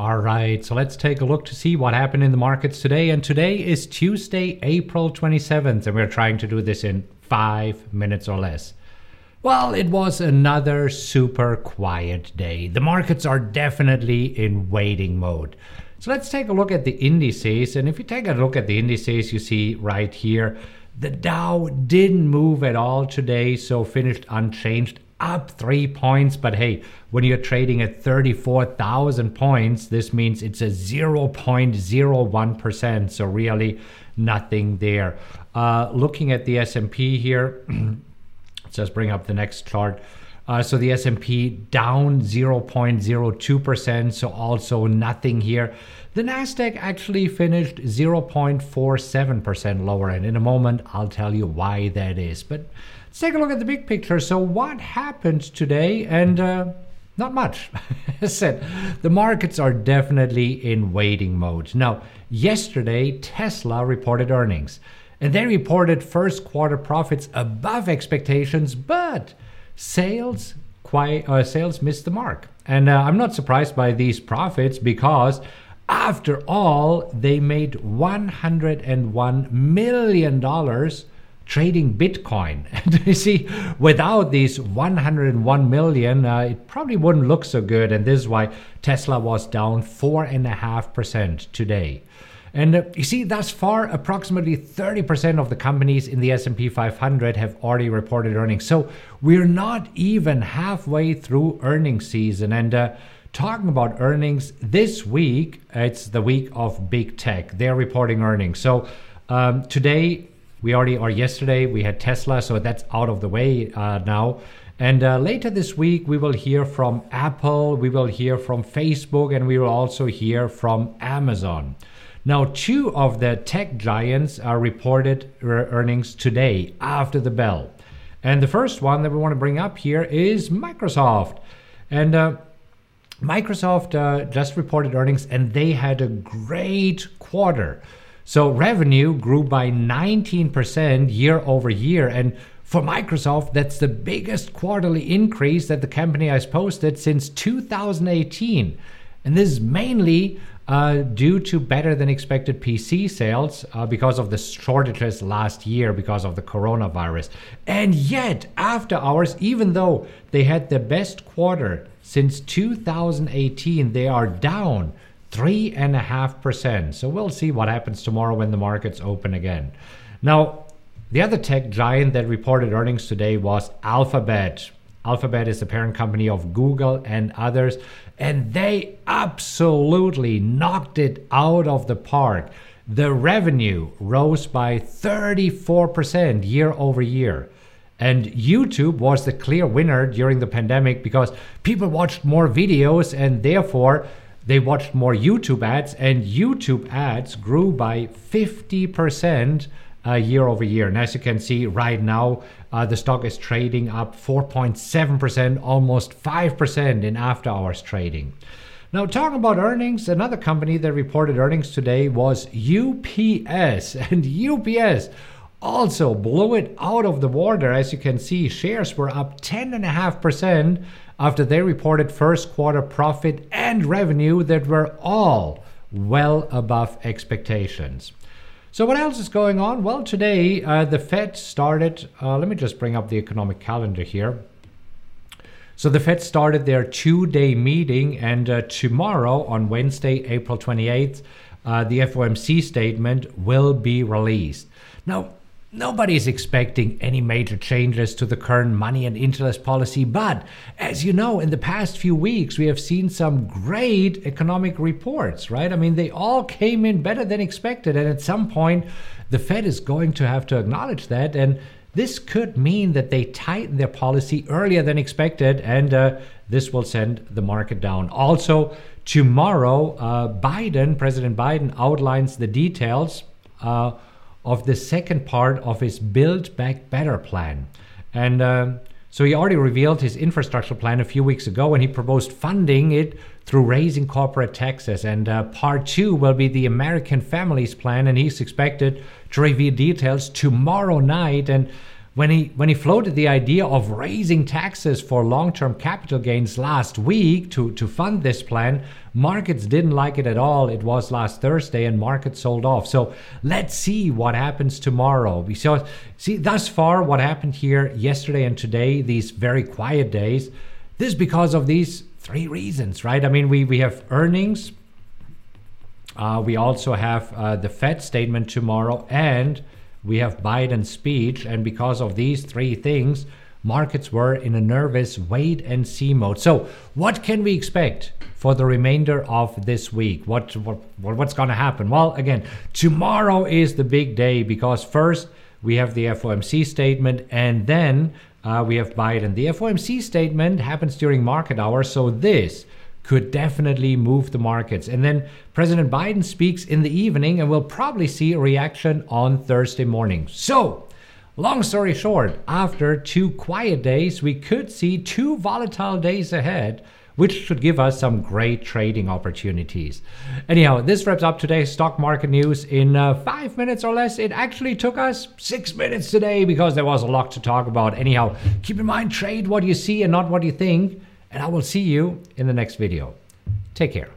All right, so let's take a look to see what happened in the markets today. And today is Tuesday, April 27th, and we're trying to do this in five minutes or less. Well, it was another super quiet day. The markets are definitely in waiting mode. So let's take a look at the indices. And if you take a look at the indices, you see right here, the Dow didn't move at all today, so finished unchanged up three points. But hey, when you're trading at 34,000 points, this means it's a 0.01%. So really nothing there. Uh, looking at the S&P here, let's just bring up the next chart. Uh, so the S&P down 0.02%, so also nothing here. The Nasdaq actually finished 0.47% lower, and in a moment I'll tell you why that is. But Let's take a look at the big picture. So, what happened today? And uh, not much. As I said, the markets are definitely in waiting mode. Now, yesterday, Tesla reported earnings, and they reported first quarter profits above expectations, but sales quite uh, sales missed the mark. And uh, I'm not surprised by these profits because after all, they made $101 million trading Bitcoin. And you see, without these 101 million, uh, it probably wouldn't look so good. And this is why Tesla was down four and a half percent today. And uh, you see, thus far, approximately 30% of the companies in the S&P 500 have already reported earnings. So we're not even halfway through earnings season. And uh, talking about earnings, this week it's the week of big tech. They're reporting earnings. So um, today we already, or yesterday, we had Tesla, so that's out of the way uh, now. And uh, later this week, we will hear from Apple, we will hear from Facebook, and we will also hear from Amazon. Now, two of the tech giants are reported earnings today after the bell. And the first one that we want to bring up here is Microsoft. And uh, Microsoft uh, just reported earnings and they had a great quarter. So revenue grew by 19% year over year. And for Microsoft, that's the biggest quarterly increase that the company has posted since 2018. And this is mainly uh, due to better than expected PC sales uh, because of the shortages last year because of the coronavirus. And yet, after hours, even though they had the best quarter since 2018, they are down three and a half percent. So we'll see what happens tomorrow when the markets open again. Now, the other tech giant that reported earnings today was Alphabet. Alphabet is the parent company of Google and others, and they absolutely knocked it out of the park. The revenue rose by 34% year over year. And YouTube was the clear winner during the pandemic because people watched more videos and therefore they watched more YouTube ads, and YouTube ads grew by 50% uh, year over year. And as you can see right now, uh, the stock is trading up 4.7%, almost 5% in after hours trading. Now, talking about earnings, another company that reported earnings today was UPS. And UPS also blew it out of the water. As you can see, shares were up 10.5% after they reported first quarter profit and revenue that were all well above expectations. So, what else is going on? Well, today uh, the Fed started, uh, let me just bring up the economic calendar here. So, the Fed started their two day meeting, and uh, tomorrow, on Wednesday, April 28th, uh, the FOMC statement will be released. Now, Nobody is expecting any major changes to the current money and interest policy, but as you know, in the past few weeks, we have seen some great economic reports, right? I mean, they all came in better than expected, and at some point, the Fed is going to have to acknowledge that. And this could mean that they tighten their policy earlier than expected, and uh, this will send the market down. Also, tomorrow, uh, Biden, President Biden, outlines the details. Uh, of the second part of his Build Back Better plan. And uh, so he already revealed his infrastructure plan a few weeks ago and he proposed funding it through raising corporate taxes. And uh, part two will be the American Families Plan, and he's expected to reveal details tomorrow night. And when he when he floated the idea of raising taxes for long-term capital gains last week to to fund this plan, markets didn't like it at all. It was last Thursday, and markets sold off. So let's see what happens tomorrow. Saw see thus far what happened here yesterday and today. These very quiet days. This is because of these three reasons, right? I mean, we we have earnings. Uh, we also have uh, the Fed statement tomorrow, and we have Biden's speech, and because of these three things, markets were in a nervous wait and see mode. So, what can we expect for the remainder of this week? What, what, what's going to happen? Well, again, tomorrow is the big day because first we have the FOMC statement, and then uh, we have Biden. The FOMC statement happens during market hours, so this could definitely move the markets. And then President Biden speaks in the evening, and we'll probably see a reaction on Thursday morning. So, long story short, after two quiet days, we could see two volatile days ahead. Which should give us some great trading opportunities. Anyhow, this wraps up today's stock market news in uh, five minutes or less. It actually took us six minutes today because there was a lot to talk about. Anyhow, keep in mind trade what you see and not what you think and I will see you in the next video. Take care.